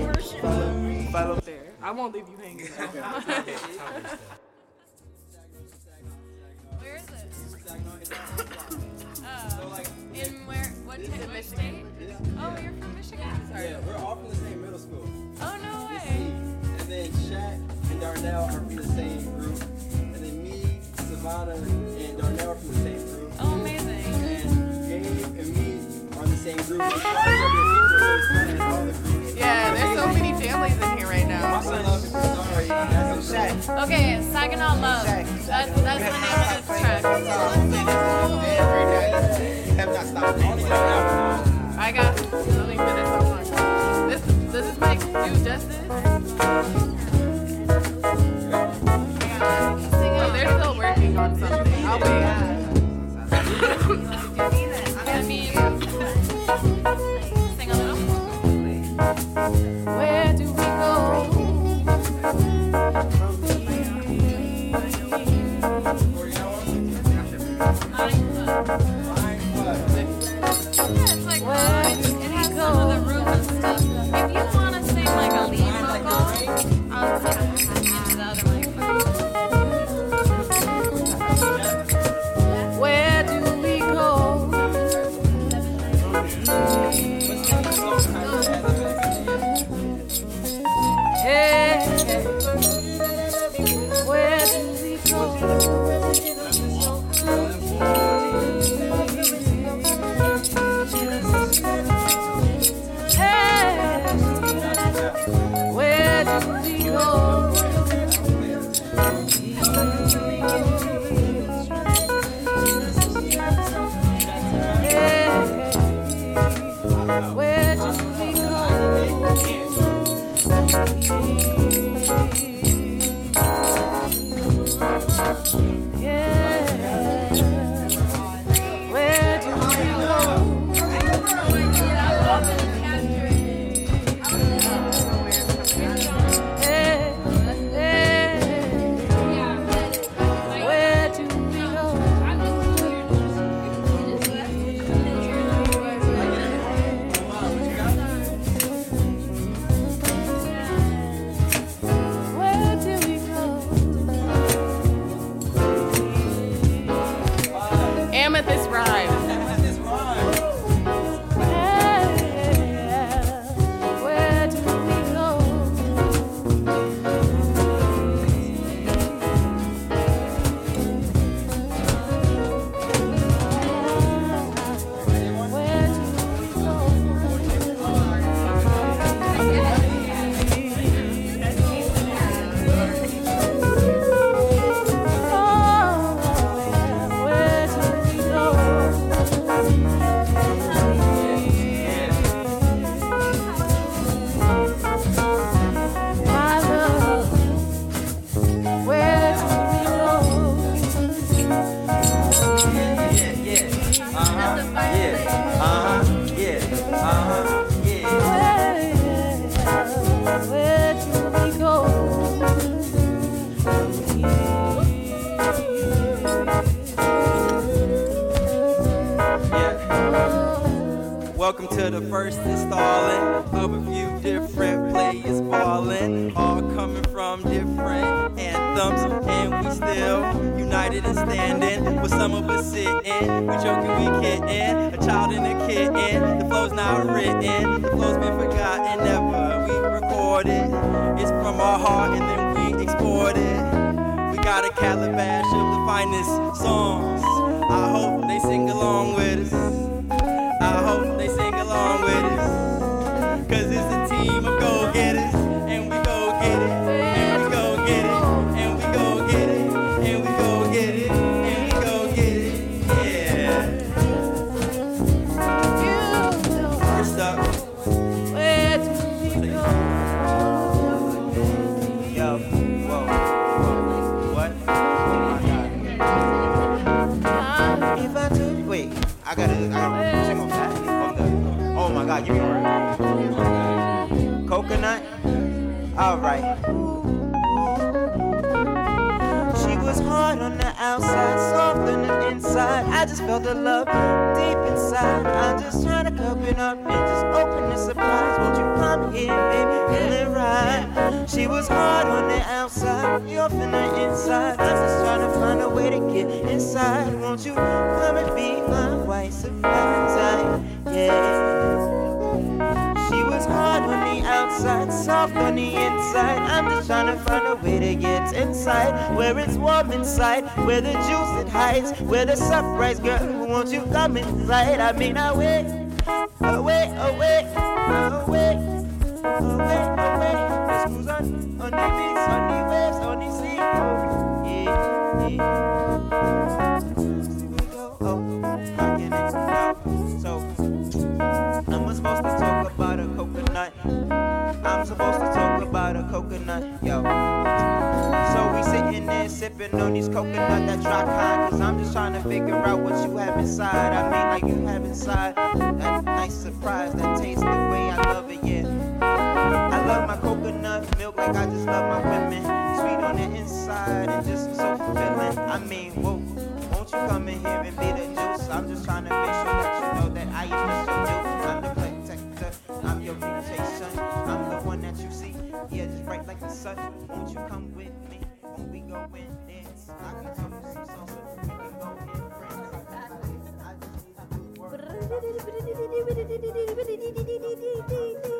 Follow there. I won't leave you hanging. Where is it? Oh, in where? What, t- what state? Oh, you're from Michigan. Sorry. Yeah, we're all from the same middle school. Oh no It's way. And then Shaq and Darnell are from the same group. And then me, Savannah, and Darnell are from the same group. Oh, amazing. And Gabe and me are in the same group. Okay, Saginaw Love. That's, that's the name of this track. I got something for this song. This does this mic do justice? Oh, they're still working on something. I'll wait. Where do we go? Welcome to the first installing of a few different players ballin', all coming from different anthems, and we still united and standing. With some of us sitting, we joking, we kidding, a child and a kitten. The flow's not written, the flow's been forgotten, never we recorded. It's from our heart and then we export it. We got a calabash of the finest songs. I hope they sing along with us. I hope they sing along with us. Alright. She was hard on the outside, soft on the inside. I just felt the love deep inside. I'm just trying to cup it up and just open the surprise. Won't you come here, baby? Feel it right. She was hard on the outside, off on the inside. I'm just trying to find a way to get inside. Won't you come and be my white surprise? Yeah. Soft on the inside. I'm just trying to find a way to get inside. Where it's warm inside, where the juice it hides, where the surprise girl. Won't you come inside? I mean, I wait, away, away, away, away, away. The schools on, on the beats, on the waves, on the sea. Oh, yeah, yeah. Sipping on these coconut. Cause I'm just trying to figure out what you have inside. I mean, like you have inside that nice surprise that tastes the way I love it, yeah. I love my coconut milk like I just love my women. Sweet on the inside and just so fulfilling. I mean, whoa, won't you come in here and be the juice? I'm just trying to make sure that you know that I am just your dude. I'm the protector, I'm your mutation. I'm the one that you see, yeah, just bright like the sun. Won't you come with me? We go and dance. I can tell you some songs, we can go and print. I just need to work.